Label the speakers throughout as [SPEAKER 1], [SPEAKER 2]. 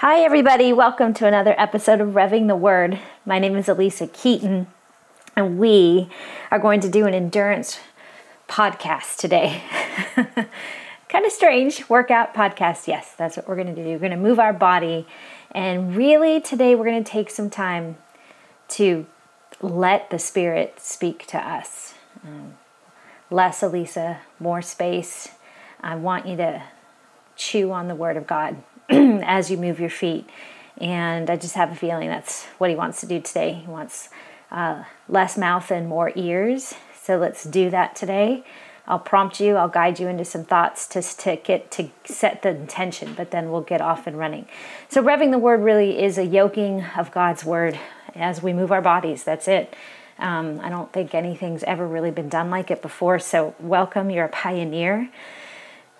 [SPEAKER 1] Hi, everybody. Welcome to another episode of Revving the Word. My name is Alisa Keeton, and we are going to do an endurance podcast today. kind of strange workout podcast. Yes, that's what we're going to do. We're going to move our body, and really today we're going to take some time to let the Spirit speak to us. Um, less Alisa, more space. I want you to chew on the Word of God as you move your feet. And I just have a feeling that's what he wants to do today. He wants uh, less mouth and more ears. So let's do that today. I'll prompt you, I'll guide you into some thoughts to, to get to set the intention, but then we'll get off and running. So, revving the word really is a yoking of God's word as we move our bodies. That's it. Um, I don't think anything's ever really been done like it before. So, welcome, you're a pioneer.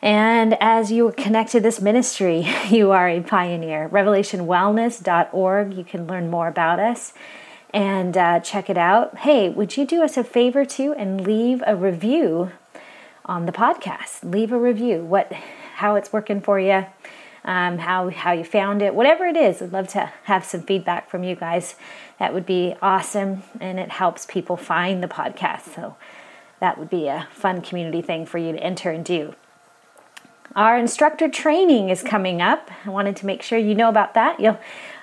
[SPEAKER 1] And as you connect to this ministry, you are a pioneer. RevelationWellness.org, you can learn more about us and uh, check it out. Hey, would you do us a favor too and leave a review on the podcast? Leave a review, what, how it's working for you, um, how how you found it, whatever it is. I'd love to have some feedback from you guys. That would be awesome, and it helps people find the podcast. So that would be a fun community thing for you to enter and do. Our instructor training is coming up. I wanted to make sure you know about that. You'll,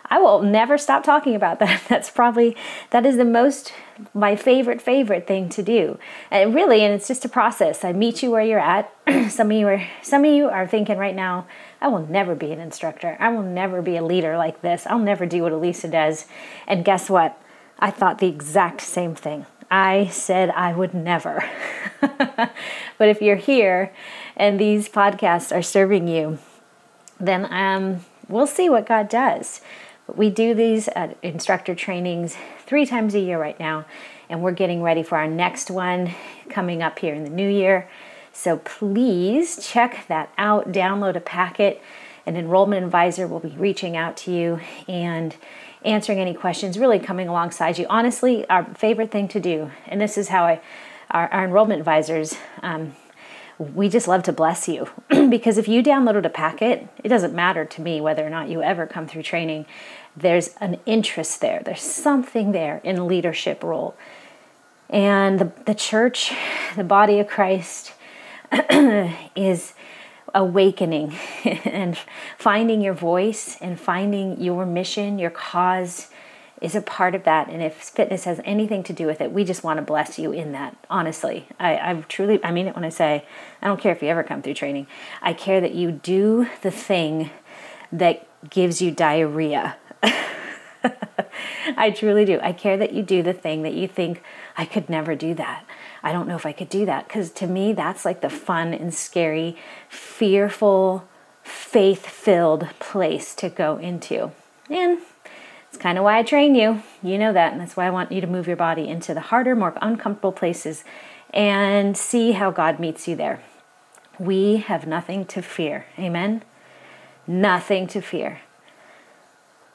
[SPEAKER 1] I will never stop talking about that. That's probably that is the most my favorite favorite thing to do. And really, and it's just a process. I meet you where you're at. some of you are some of you are thinking right now, I will never be an instructor. I will never be a leader like this. I'll never do what Alisa does. And guess what? I thought the exact same thing. I said I would never. but if you're here and these podcasts are serving you, then um, we'll see what God does. We do these instructor trainings three times a year right now, and we're getting ready for our next one coming up here in the new year. So please check that out, download a packet. An enrollment advisor will be reaching out to you and answering any questions, really coming alongside you. Honestly, our favorite thing to do, and this is how I, our, our enrollment advisors, um, we just love to bless you because if you downloaded a packet, it doesn't matter to me whether or not you ever come through training. There's an interest there, there's something there in leadership role. And the, the church, the body of Christ, is awakening and finding your voice and finding your mission, your cause is a part of that. And if fitness has anything to do with it, we just want to bless you in that. Honestly, I, I truly, I mean it when I say, I don't care if you ever come through training. I care that you do the thing that gives you diarrhea. I truly do. I care that you do the thing that you think, I could never do that. I don't know if I could do that. Because to me, that's like the fun and scary, fearful, faith filled place to go into. And it's kind of why I train you. You know that. And that's why I want you to move your body into the harder, more uncomfortable places and see how God meets you there. We have nothing to fear. Amen? Nothing to fear.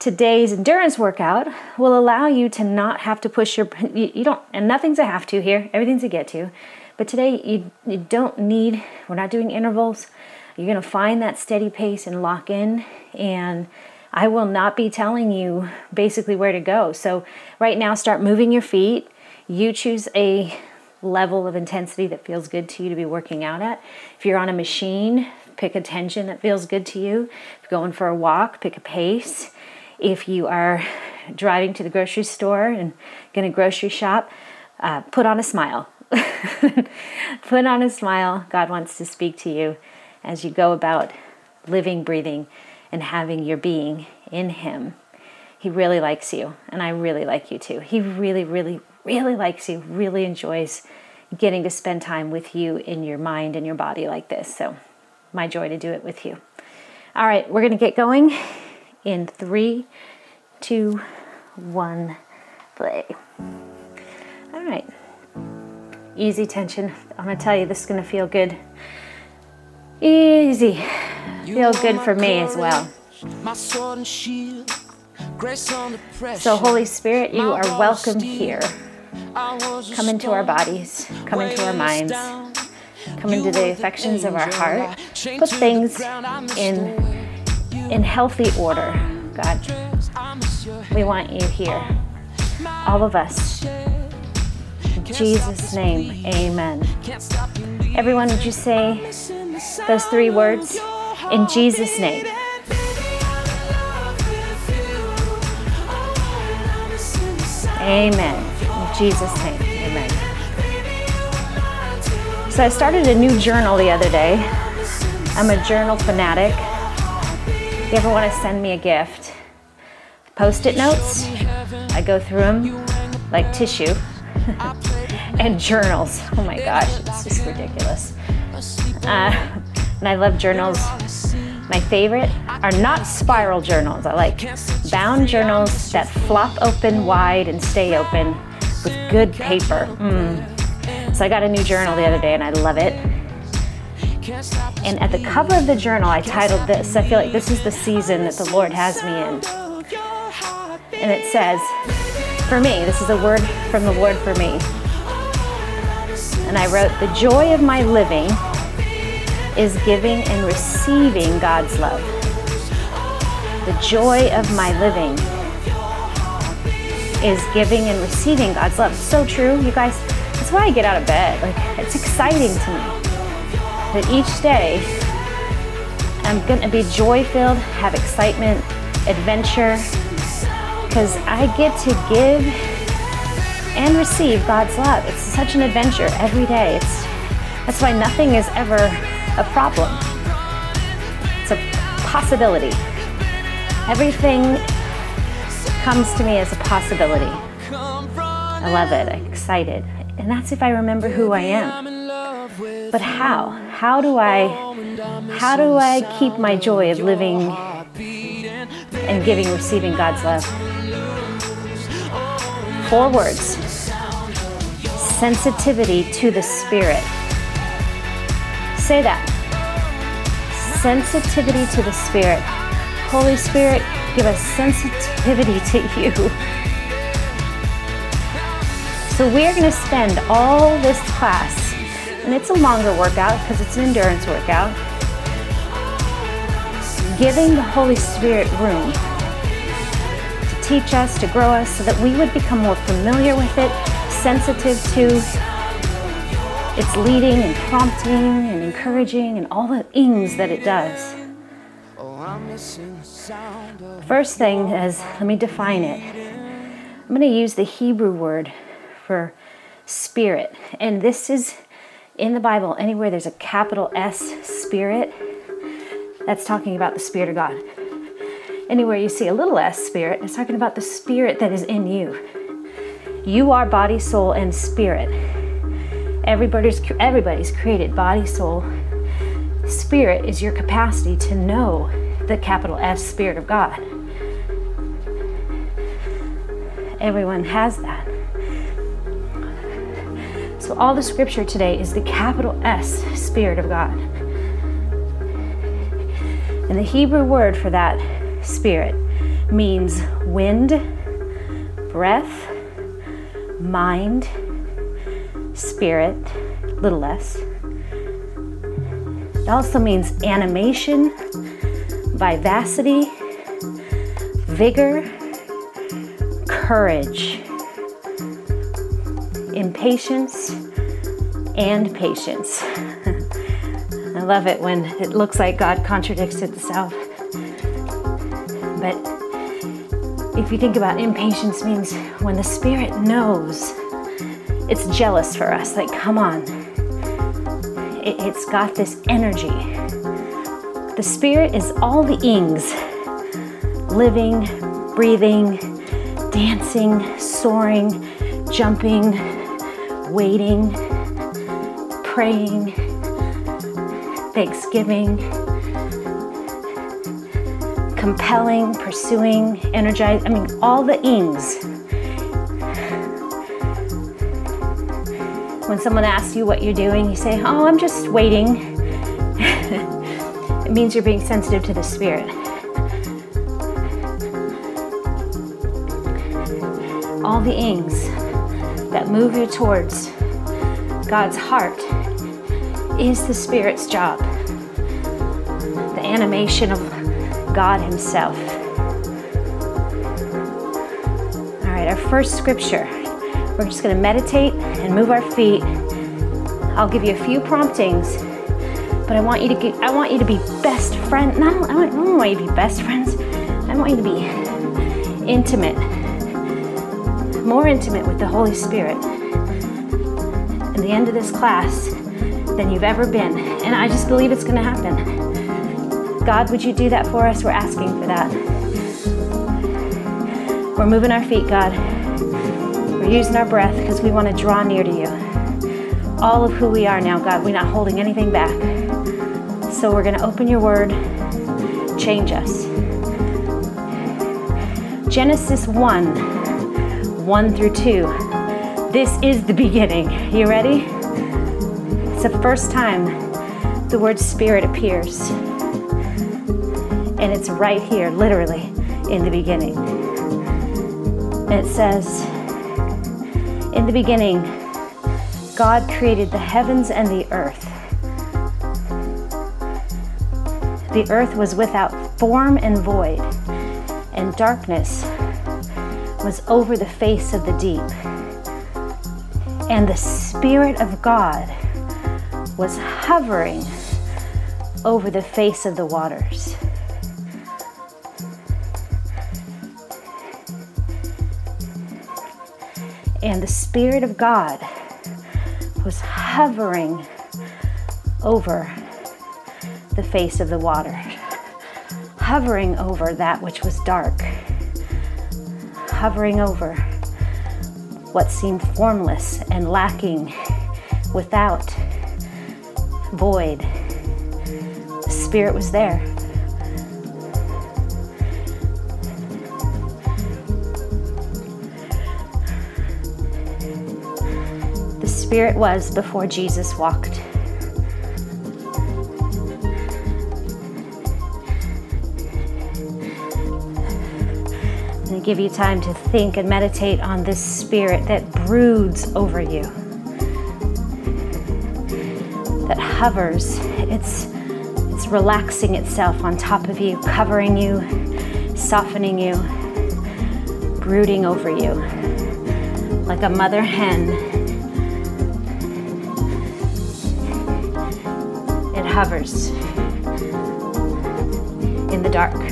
[SPEAKER 1] Today's endurance workout will allow you to not have to push your you, you don't and nothing's a have to here, everything's a get to. But today you you don't need we're not doing intervals. You're going to find that steady pace and lock in and I will not be telling you basically where to go. So, right now, start moving your feet. You choose a level of intensity that feels good to you to be working out at. If you're on a machine, pick a tension that feels good to you. If you're going for a walk, pick a pace. If you are driving to the grocery store and going to grocery shop, uh, put on a smile. put on a smile. God wants to speak to you as you go about living, breathing, and having your being in Him. He really likes you, and I really like you too. He really, really, really likes you, really enjoys getting to spend time with you in your mind and your body like this. So, my joy to do it with you. All right, we're going to get going in three, two, one, play. All right. Easy tension. I'm going to tell you, this is going to feel good. Easy feel good for me as well. So, Holy Spirit, you are welcome here. Come into our bodies, come into our minds, come into the affections of our heart. Put things in, in healthy order God. We want you here. All of us. In Jesus' name, amen. Everyone, would you say those three words? In Jesus' name. Amen. In Jesus' name, amen. So I started a new journal the other day. I'm a journal fanatic. You ever want to send me a gift, post it notes, I go through them like tissue, and journals. Oh my gosh, it's just ridiculous. Uh, and I love journals. My favorite are not spiral journals. I like bound journals that flop open wide and stay open with good paper. Mm. So I got a new journal the other day and I love it. And at the cover of the journal, I titled this. I feel like this is the season that the Lord has me in. And it says, for me, this is a word from the Lord for me. And I wrote, The joy of my living is giving and receiving God's love. The joy of my living is giving and receiving God's love. So true, you guys. That's why I get out of bed. Like it's exciting to me that each day I'm going to be joy filled, have excitement, adventure, because I get to give and receive God's love. It's such an adventure every day. It's that's why nothing is ever a problem. It's a possibility. Everything comes to me as a possibility. I love it. I'm excited. And that's if I remember who I am. But how? How do I how do I keep my joy of living and giving receiving God's love? Four words. Sensitivity to the spirit. Say that. Sensitivity to the Spirit. Holy Spirit, give us sensitivity to you. So we're going to spend all this class, and it's a longer workout because it's an endurance workout, giving the Holy Spirit room to teach us, to grow us, so that we would become more familiar with it, sensitive to it's leading and prompting and encouraging and all the ings that it does. First thing is, let me define it. I'm going to use the Hebrew word for spirit. And this is in the Bible, anywhere there's a capital S spirit, that's talking about the Spirit of God. Anywhere you see a little s spirit, it's talking about the spirit that is in you. You are body, soul, and spirit. Everybody's everybody's created body, soul, spirit is your capacity to know the capital S spirit of God. Everyone has that. So all the scripture today is the capital S spirit of God. And the Hebrew word for that spirit means wind, breath, mind, spirit, little less. It also means animation, vivacity, vigor, courage, impatience, and patience. I love it when it looks like God contradicts itself. But if you think about impatience means when the spirit knows it's jealous for us. Like, come on. It, has got this energy. The spirit is all the ings living, breathing, dancing, soaring, jumping, waiting, praying, thanksgiving, compelling, pursuing, energized. I mean, all the ings When someone asks you what you're doing, you say, Oh, I'm just waiting. it means you're being sensitive to the Spirit. All the ings that move you towards God's heart is the Spirit's job. The animation of God Himself. All right, our first scripture. We're just going to meditate and move our feet. I'll give you a few promptings, but I want you to get, I want you to be best friend. Not, I don't want you to be best friends. I want you to be intimate, more intimate with the Holy Spirit at the end of this class than you've ever been. And I just believe it's going to happen. God, would you do that for us? We're asking for that. We're moving our feet, God. We're using our breath because we want to draw near to you. All of who we are now, God, we're not holding anything back. So we're going to open your word, change us. Genesis 1 1 through 2. This is the beginning. You ready? It's the first time the word spirit appears. And it's right here, literally, in the beginning. It says, In the beginning, God created the heavens and the earth. The earth was without form and void and darkness was over the face of the deep. And the Spirit of God was hovering over the face of the waters. And the Spirit of God was hovering over the face of the water, hovering over that which was dark, hovering over what seemed formless and lacking without void. The Spirit was there. The Spirit was before Jesus walked. give you time to think and meditate on this spirit that broods over you, hovers. It's, it's relaxing itself on top of you, covering you, softening you, brooding over you like a mother hen. It hovers in the dark.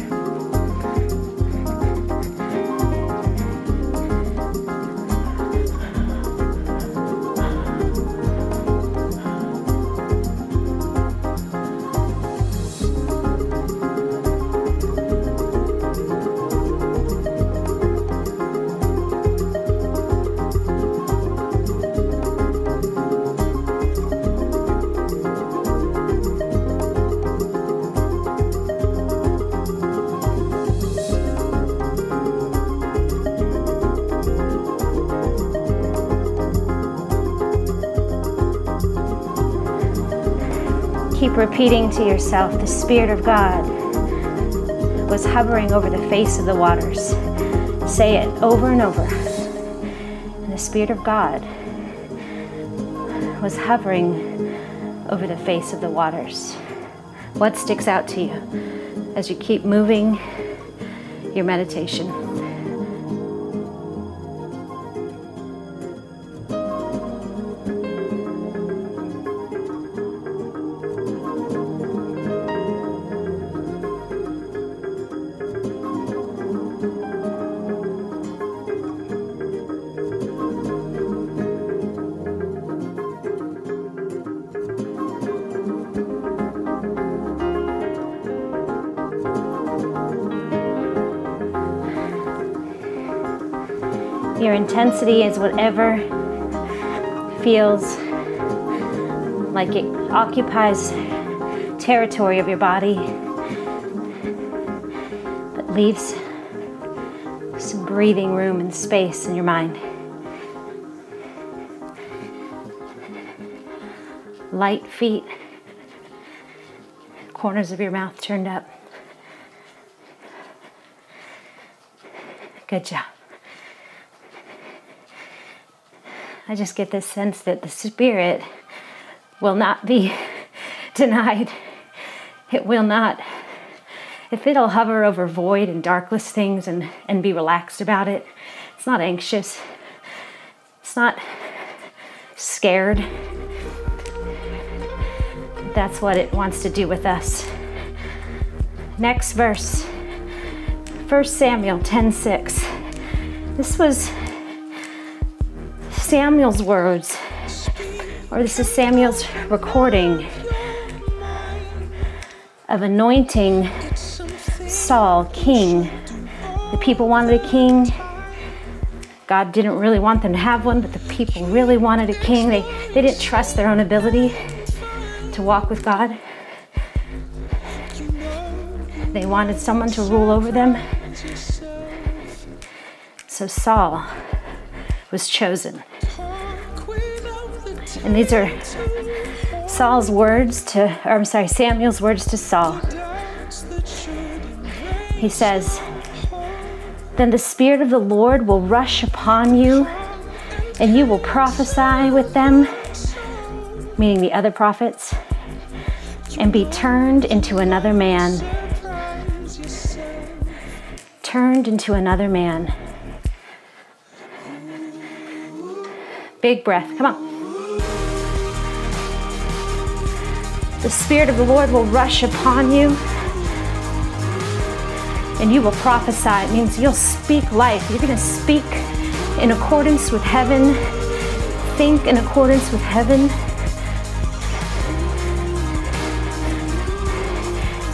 [SPEAKER 1] Keep repeating to yourself the Spirit of God was hovering over the face of the waters. Say it over and over. And the Spirit of God was hovering over the face of the waters. What sticks out to you as you keep moving your meditation? Intensity is whatever feels like it occupies territory of your body, but leaves some breathing room and space in your mind. Light feet, corners of your mouth turned up. Good job. I just get this sense that the Spirit will not be denied. It will not. If it'll hover over void and darkless things and, and be relaxed about it, It's not anxious. It's not scared. That's what it wants to do with us. Next verse. 1 Samuel 10:6. This was Samuel's words, or this is Samuel's recording of anointing Saul king. The people wanted a king. God didn't really want them to have one, but the people really wanted a king. They, they didn't trust their own ability to walk with God. They wanted someone to rule over them. So Saul was chosen. And these are Saul's words to, or I'm sorry, Samuel's words to Saul. He says, Then the Spirit of the Lord will rush upon you, and you will prophesy with them, meaning the other prophets, and be turned into another man. Turned into another man. Big breath. Come on. The Spirit of the Lord will rush upon you and you will prophesy. It means you'll speak life. You're going to speak in accordance with heaven, think in accordance with heaven,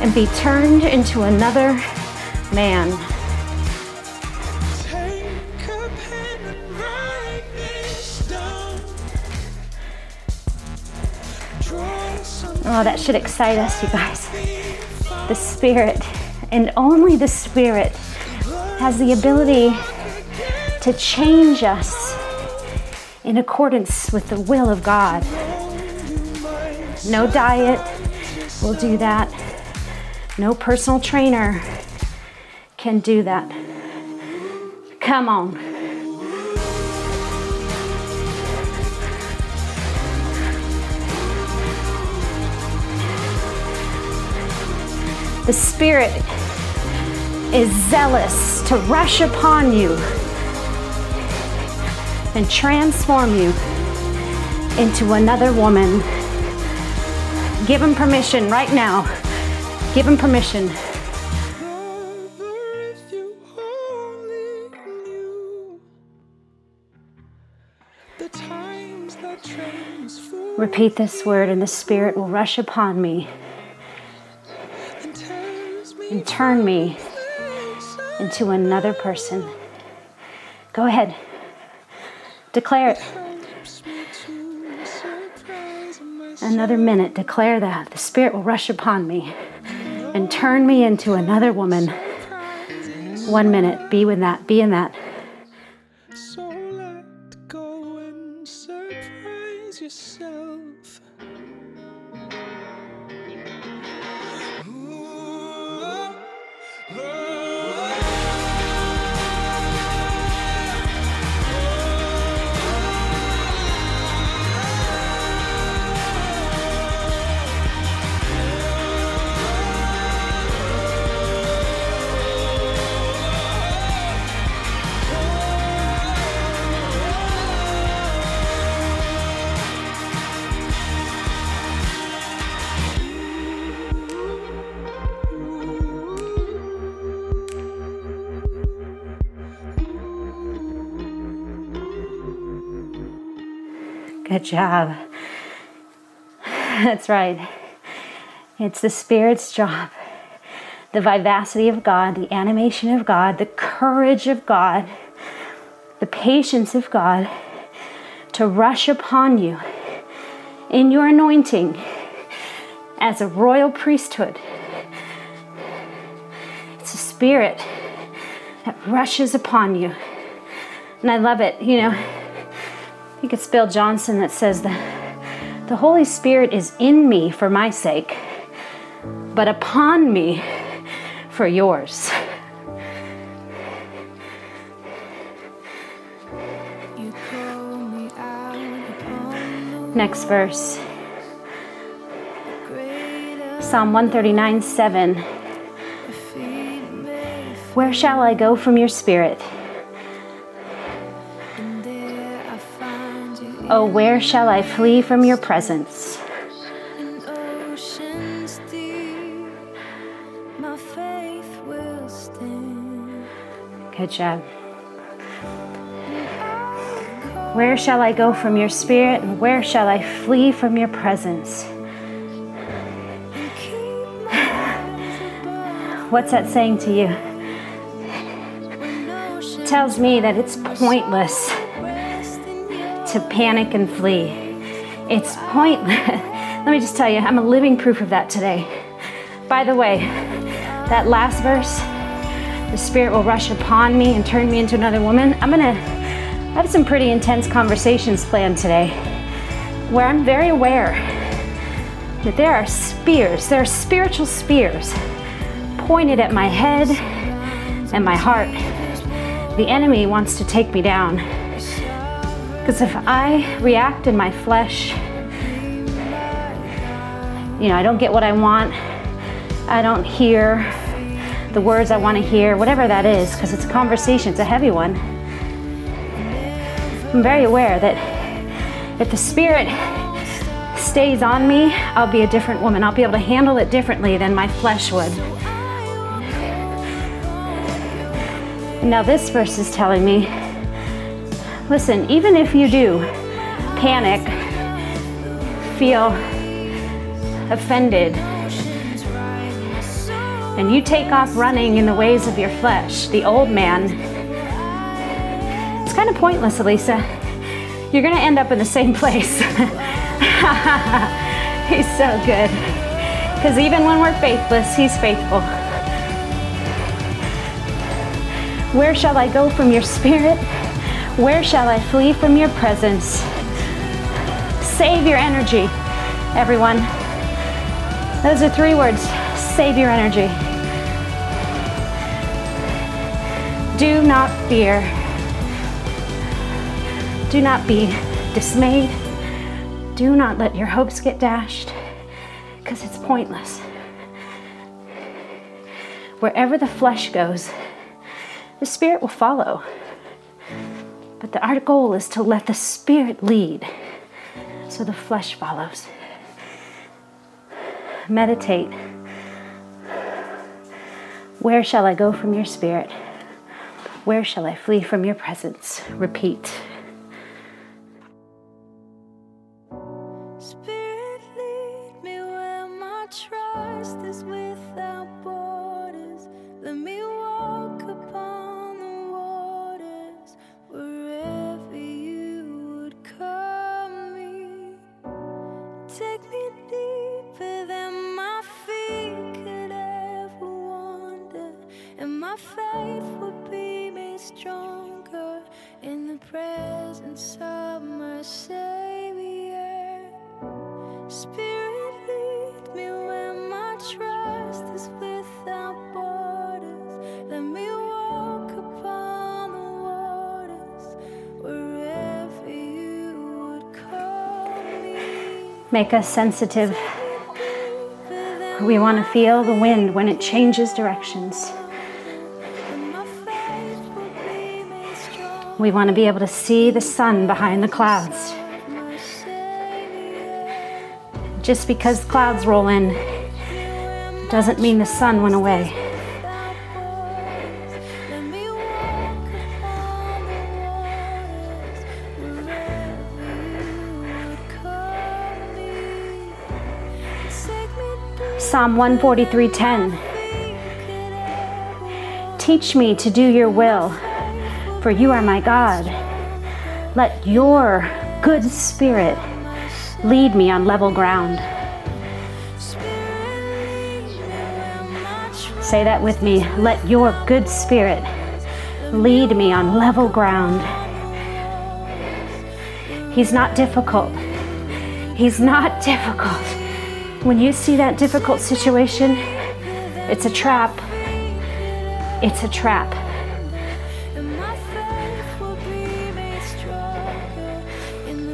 [SPEAKER 1] and be turned into another man. Oh, that should excite us, you guys. The Spirit, and only the Spirit, has the ability to change us in accordance with the will of God. No diet will do that. No personal trainer can do that. Come on. The Spirit is zealous to rush upon you and transform you into another woman. Give him permission right now. Give him permission. Repeat this word, and the Spirit will rush upon me and turn me into another person. Go ahead, declare it. Another minute, declare that. The Spirit will rush upon me and turn me into another woman. One minute, be with that, be in that. Job. That's right. It's the Spirit's job. The vivacity of God, the animation of God, the courage of God, the patience of God to rush upon you in your anointing as a royal priesthood. It's a spirit that rushes upon you. And I love it, you know think it's Bill Johnson that says that the Holy Spirit is in me for my sake, but upon me for yours. Next verse. Psalm 139 7. Where shall I go from your spirit? Oh, where shall I flee from your presence? Good job. Where shall I go from your spirit, and where shall I flee from your presence? What's that saying to you? It tells me that it's pointless to panic and flee. It's pointless. Let me just tell you, I'm a living proof of that today. By the way, that last verse, the Spirit will rush upon me and turn me into another woman. I'm gonna have some pretty intense conversations planned today where I'm very aware that there are spears, there are spiritual spears pointed at my head and my heart. The enemy wants to take me down. Because if I react in my flesh, you know, I don't get what I want, I don't hear the words I want to hear, whatever that is, because it's a conversation, it's a heavy one. I'm very aware that if the Spirit stays on me, I'll be a different woman. I'll be able to handle it differently than my flesh would. Now, this verse is telling me Listen, even if you do panic, feel offended, and you take off running in the ways of your flesh, the old man, it's kind of pointless, Alisa. You're going to end up in the same place. he's so good. Because even when we're faithless, He's faithful. Where shall I go from your spirit? Where shall I flee from your presence? Save your energy, everyone. Those are three words save your energy. Do not fear. Do not be dismayed. Do not let your hopes get dashed because it's pointless. Wherever the flesh goes, the spirit will follow. But the, our goal is to let the Spirit lead so the flesh follows. Meditate. Where shall I go from your Spirit? Where shall I flee from your presence? Repeat. Make us sensitive. We want to feel the wind when it changes directions. We want to be able to see the sun behind the clouds. Just because clouds roll in doesn't mean the sun went away. Psalm 143:10. Teach me to do your will, for you are my God. Let your good spirit lead me on level ground. Say that with me. Let your good spirit lead me on level ground. He's not difficult. He's not difficult. When you see that difficult situation, it's a trap. It's a trap.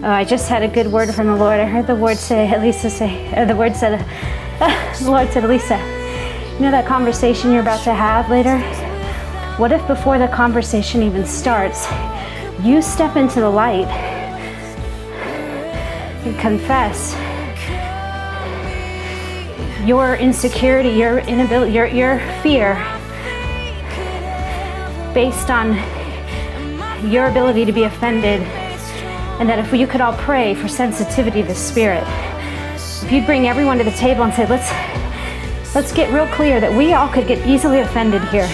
[SPEAKER 1] Oh, I just had a good word from the Lord. I heard the word say, Alisa say, or the word said, uh, the Lord said, Alisa, you know that conversation you're about to have later? What if before the conversation even starts, you step into the light and confess your insecurity, your inability, your, your fear based on your ability to be offended. And that if you could all pray for sensitivity of the spirit, if you'd bring everyone to the table and say, let's let's get real clear that we all could get easily offended here.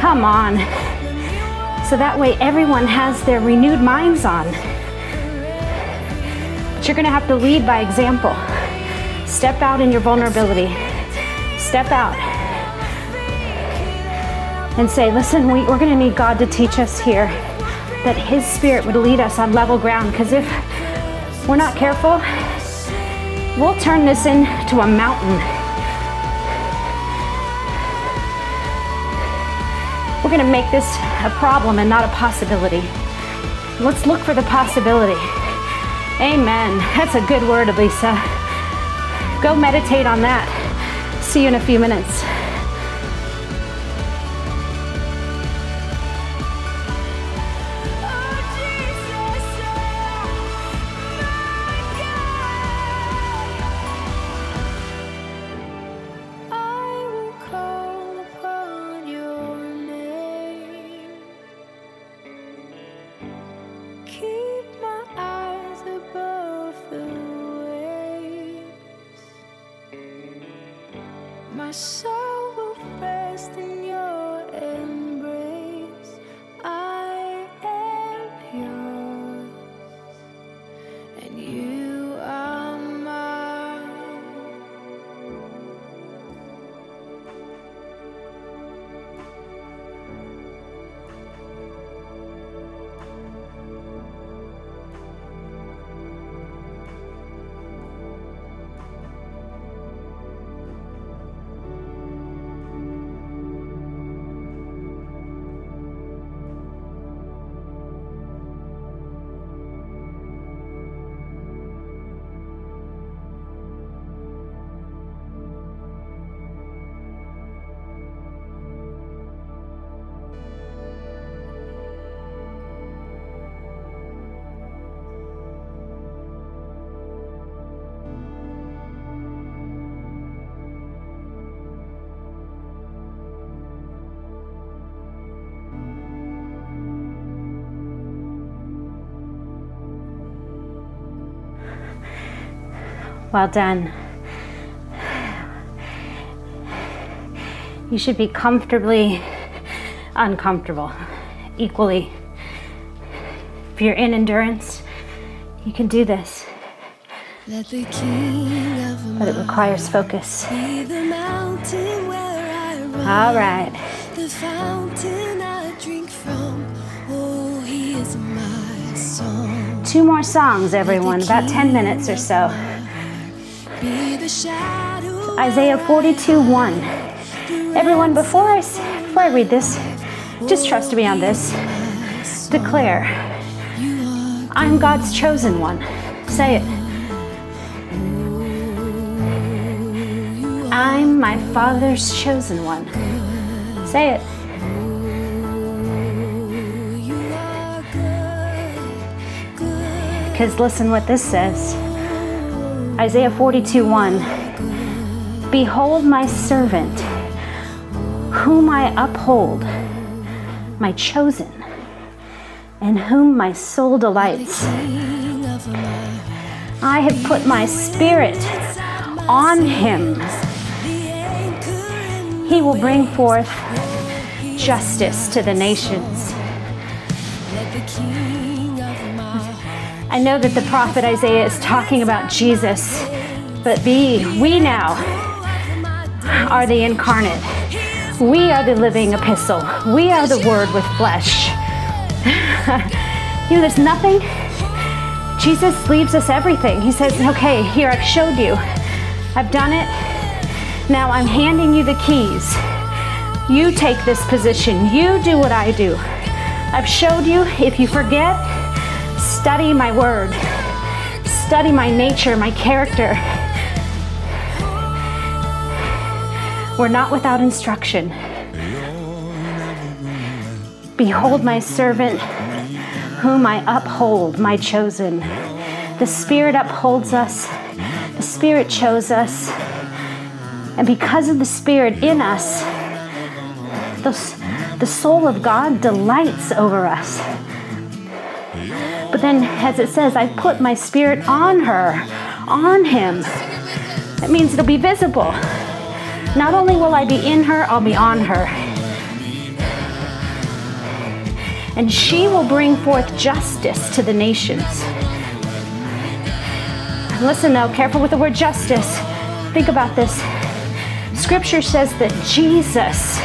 [SPEAKER 1] Come on. So that way everyone has their renewed minds on. But you're to have to lead by example. Step out in your vulnerability. Step out and say, listen, we, are going to need God to teach us here that His Spirit would lead us on level ground. Because if we're not careful, we'll turn this into a mountain. We're going to make this a problem and not a possibility. Let's look for the possibility. Amen. That's a good word, Alisa. Go meditate on that. See you in a few minutes. my soul will rest in you. Well done. You should be comfortably uncomfortable, equally. If you're in endurance, you can do this. But it requires focus. All right. The fountain I drink from, oh, he is my song. Two more songs, everyone, about 10 minutes or so. Isaiah 42 1. Everyone, before I, before I read this, just trust me on this. Declare, I'm God's chosen one. Say it. I'm my Father's chosen one. Say it. Because listen what this says Isaiah 42 1. Behold my servant, whom I uphold, my chosen, in whom my soul delights. I have put my spirit on him. He will bring forth justice to the nations. I know that the prophet Isaiah is talking about Jesus, but be we now are the incarnate. We are the living epistle. We are the word with flesh. you know, there's nothing. Jesus leaves us everything. He says, okay, here, I've showed you. I've done it. Now I'm handing you the keys. You take this position. You do what I do. I've showed you. If you forget, Study my word. Study my nature, my character. We're not without instruction. Behold my servant, whom I uphold, my chosen. The Spirit upholds us, the Spirit chose us. And because of the Spirit in us, the, the soul of God delights over us. But then, as it says, I put my Spirit on her, on him. That means it'll be visible. Not only will I be in her, I'll be on her. And she will bring forth justice to the nations. Listen now, careful with the word justice. Think about this. Scripture says that Jesus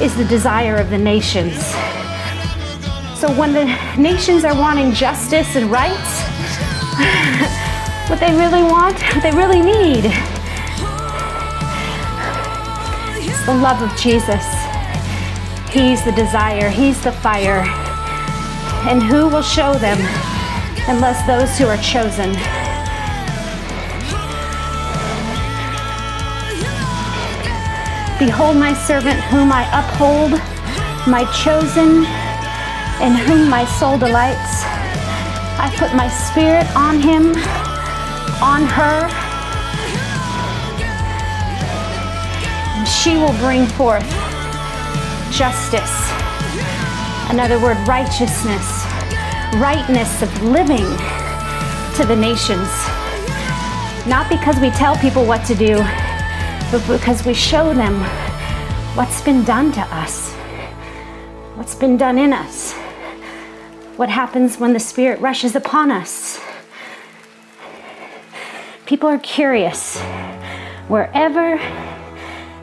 [SPEAKER 1] is the desire of the nations. So when the nations are wanting justice and rights, what they really want, what they really need, is the love of Jesus. He's the desire, He's the fire. And who will show them unless those who are chosen? Behold my servant whom I uphold, my chosen, in whom my soul delights. I put my spirit on him, on her, and she will bring forth justice. Another word, righteousness, rightness of living to the nations. Not because we tell people what to do, but because we show them what's been done to us, what's been done in us, what happens when the Spirit rushes upon us. People are curious. Wherever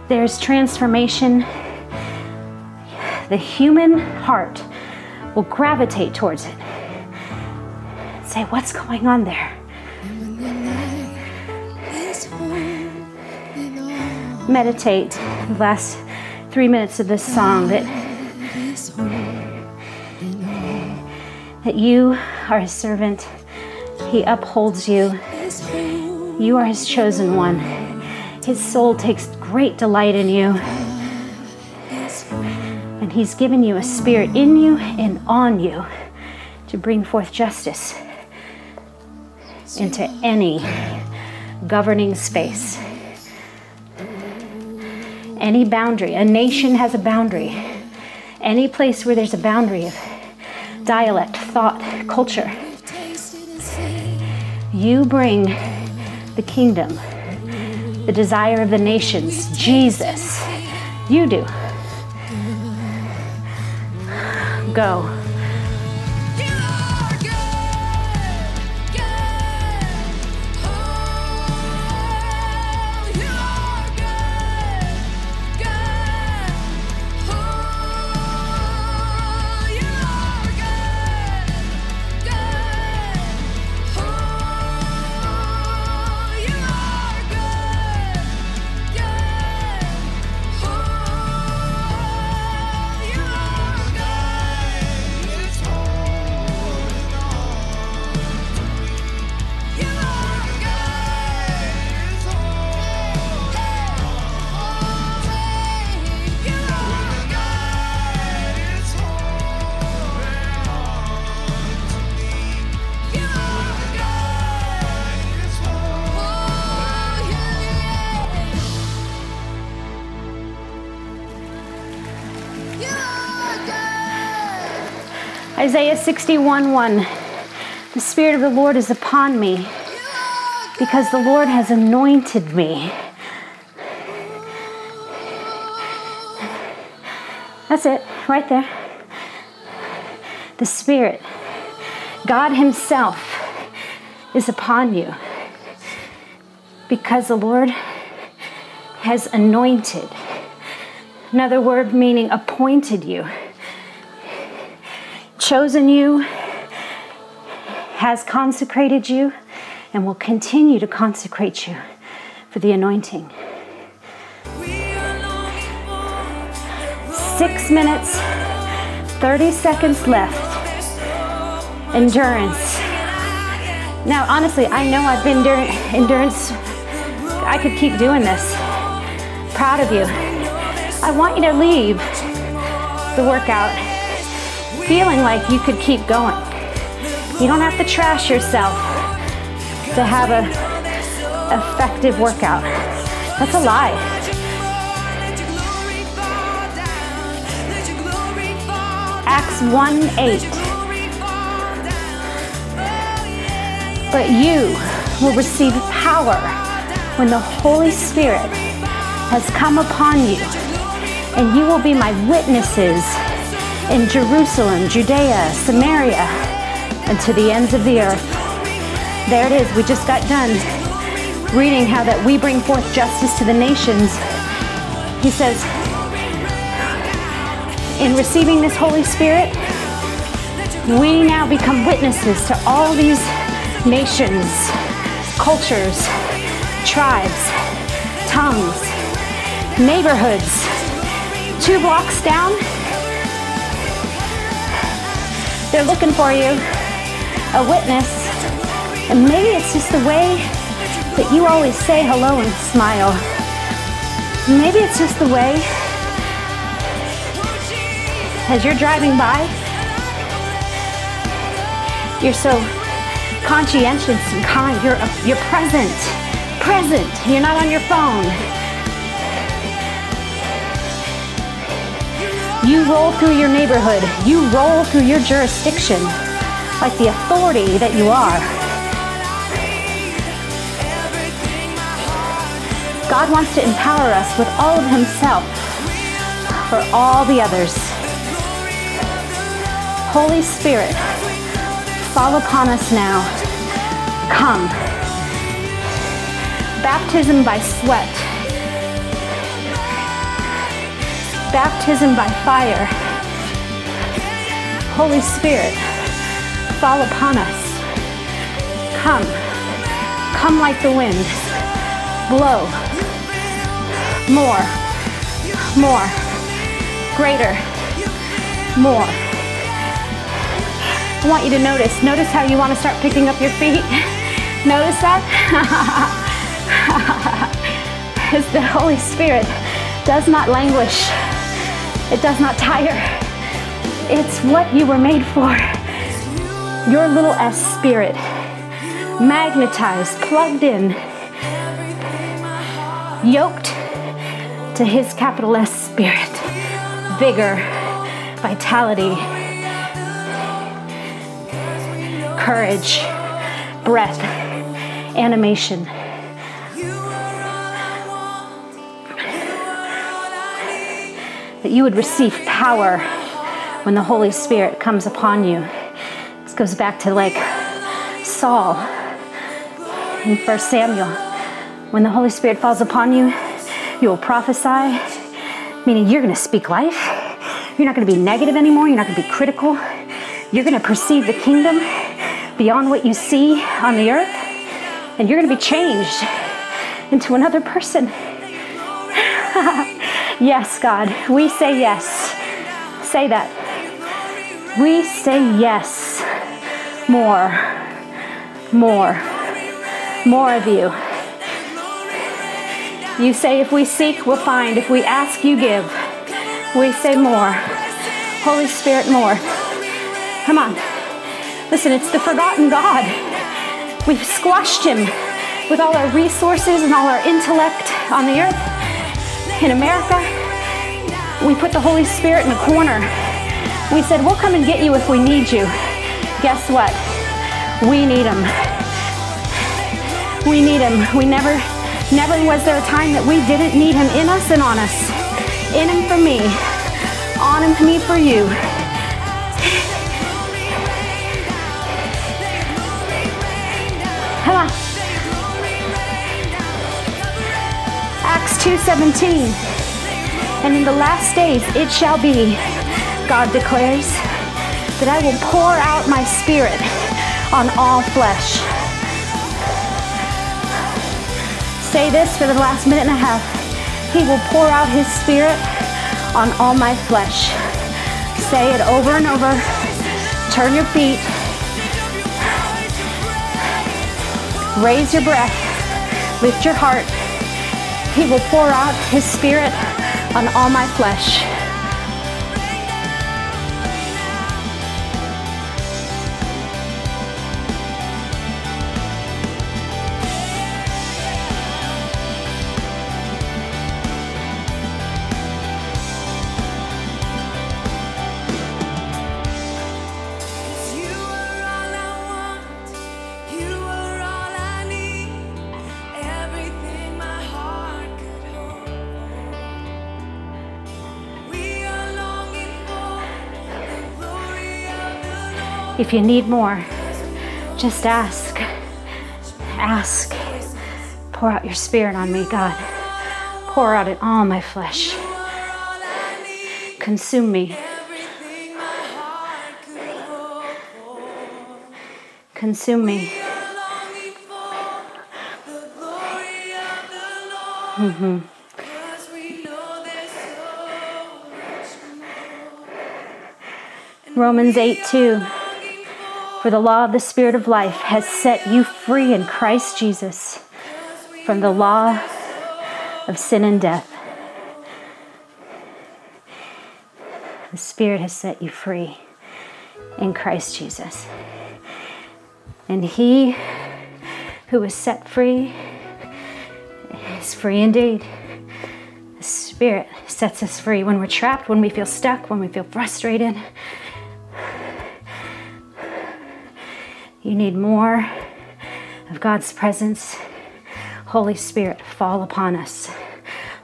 [SPEAKER 1] there's transformation, the human heart will gravitate towards it. Say, what's going on there? meditate the last three minutes of this song that, that you are his servant. He upholds you. You are his chosen one. His soul takes great delight in you. And he's given you a spirit in you and on you to bring forth justice into any governing space any boundary. A nation has a boundary. Any place where there's a boundary of dialect, thought, culture. You bring the kingdom, the desire of the nations, Jesus. You do. Go. 61 1. The Spirit of the Lord is upon me because the Lord has anointed me. That's it, right there. The Spirit, God Himself, is upon you because the Lord has anointed. Another word meaning appointed you chosen you, has consecrated you, and will continue to consecrate you for the anointing. Six minutes, 30 seconds left. Endurance. Now, honestly, I know I've been endurance. I could keep doing this. Proud of you. I want you to leave the workout feeling like you could keep going. You don't have to trash yourself to have a effective workout. That's a lie. Acts 1 8. But you will receive power when the Holy Spirit has come upon you, and you will be my witnesses in Jerusalem, Judea, Samaria, and to the ends of the earth. There it is. We just got done reading how that we bring forth justice to the nations. He says, in receiving this Holy Spirit, we now become witnesses to all these nations, cultures, tribes, tongues, neighborhoods. Two blocks down, they're looking for you, a witness. And maybe it's just the way that you always say hello and smile. Maybe it's just the way as you're driving by, you're so conscientious and kind. You're, you're present, present. You're not on your phone. You roll through your neighborhood. You roll through your jurisdiction like the authority that you are. God wants to empower us with all of Himself for all the others. Holy Spirit, fall upon us now. Come. Baptism by sweat. Baptism by fire. Holy Spirit, fall upon us. Come. Come like the wind. Blow. More. More. Greater. More. I want you to notice. Notice how you want to start picking up your feet. Notice that? As the Holy Spirit does not languish, it does not tire. It's what you were made for. Your little S spirit, magnetized, plugged in, yoked to his capital S spirit, vigor, vitality courage, breath, animation. That you would receive power when the Holy Spirit comes upon you. This goes back to like Saul in 1 Samuel. When the Holy Spirit falls upon you, you will prophesy, meaning you're going to speak life. You're not going to be negative anymore. You're not going to be critical. You're going to perceive the kingdom beyond what you see on the earth, and you're going to be changed into another person. yes, God, we say yes. Say that. We say yes. More, more, more of you. You say, if we seek, we'll find. If we ask, you give. We say more. Holy Spirit, more. Come on. Listen, it's the forgotten God. We've squashed him with all our resources and all our intellect on the earth. In America, we put the Holy Spirit in the corner. We said, We'll come and get you if we need you. Guess what? We need him. We need him. We never, never was there a time that we didn't need him in us and on us. In him for me, on him for me for you. 2:17. And in the last days it shall be, God declares, that I will pour out my spirit on all flesh. Say this for the last minute and a half. He will pour out his spirit on all my flesh. Say it over and over. Turn your feet. Raise your breath. Lift your heart. He will pour out his spirit on all my flesh. If you need more, just ask. Ask. Pour out your spirit on me, God. Pour out in all my flesh. Consume me. Consume me. Mm-hmm. Romans 8 2. For the law of the Spirit of life has set you free in Christ Jesus from the law of sin and death. The Spirit has set you free in Christ Jesus. And he who is set free is free indeed. The Spirit sets us free when we're trapped, when we feel stuck, when we feel frustrated. You need more of God's presence. Holy Spirit, fall upon us.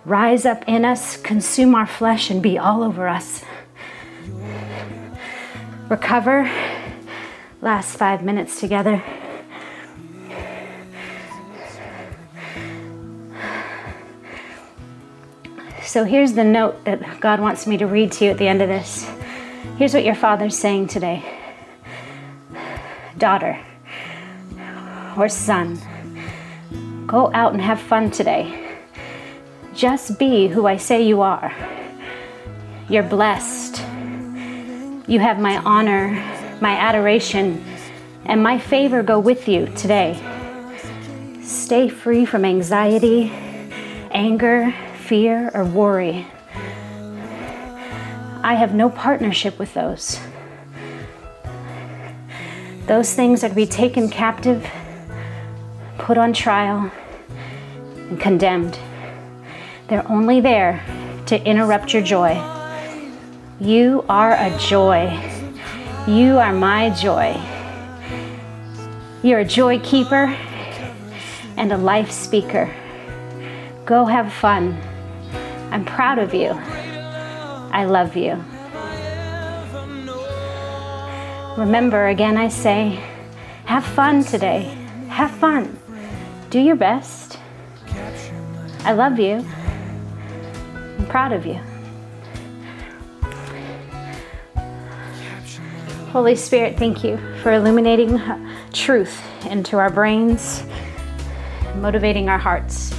[SPEAKER 1] Rise up in us, consume our flesh, and be all over us. Recover. Last five minutes together. So here's the note that God wants me to read to you at the end of this. Here's what your Father's saying today Daughter or son, go out and have fun today. Just be who I say you are. You're blessed. You have my honor, my adoration, and my favor go with you today. Stay free from anxiety, anger, fear, or worry. I have no partnership with those. Those things are to be taken captive, put on trial, and condemned. They're only there to interrupt your joy. You are a joy. You are my joy. You're a joy keeper and a life speaker. Go have fun. I'm proud of you. I love you. Remember, again, I say, have fun today. Have fun. Do your best. I love you. I'm proud of you. Holy Spirit, thank you for illuminating truth into our brains, motivating our hearts.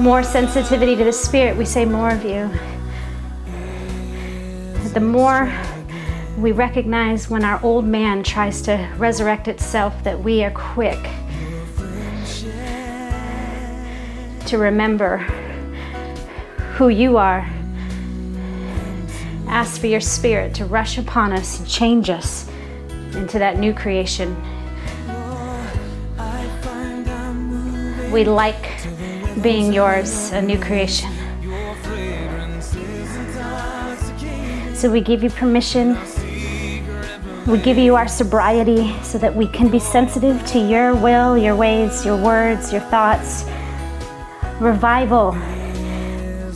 [SPEAKER 1] More sensitivity to the Spirit, we say more of you. The more we recognize when our old man tries to resurrect itself, that we are quick to remember who you are. Ask for your spirit to rush upon us and change us into that new creation. We like being yours, a new creation. So we give you permission. We give you our sobriety so that we can be sensitive to your will, your ways, your words, your thoughts. Revival,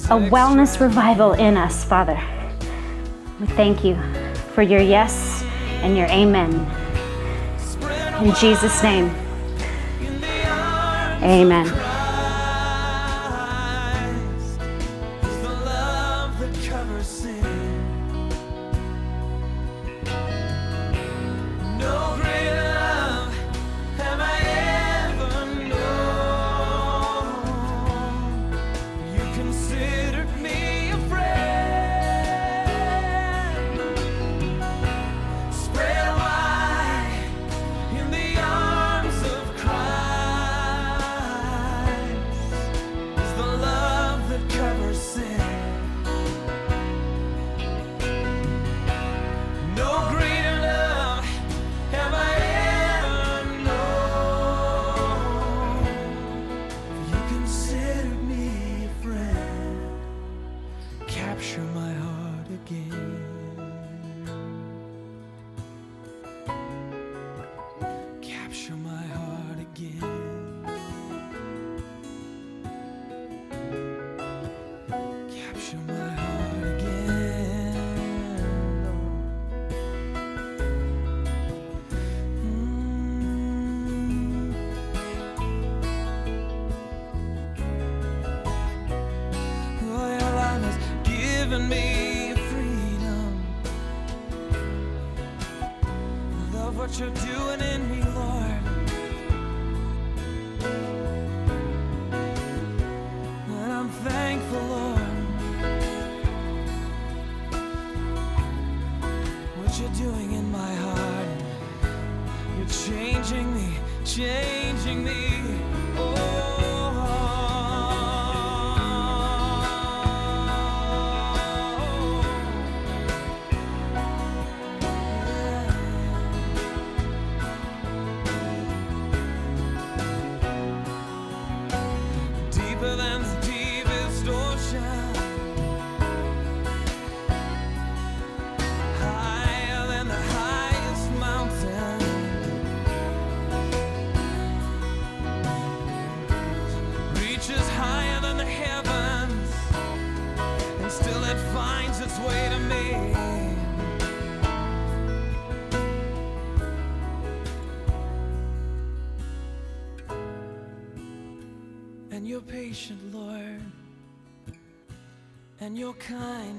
[SPEAKER 1] a wellness revival in us, Father. We thank you for your yes and your amen. In Jesus' name, amen.
[SPEAKER 2] Kind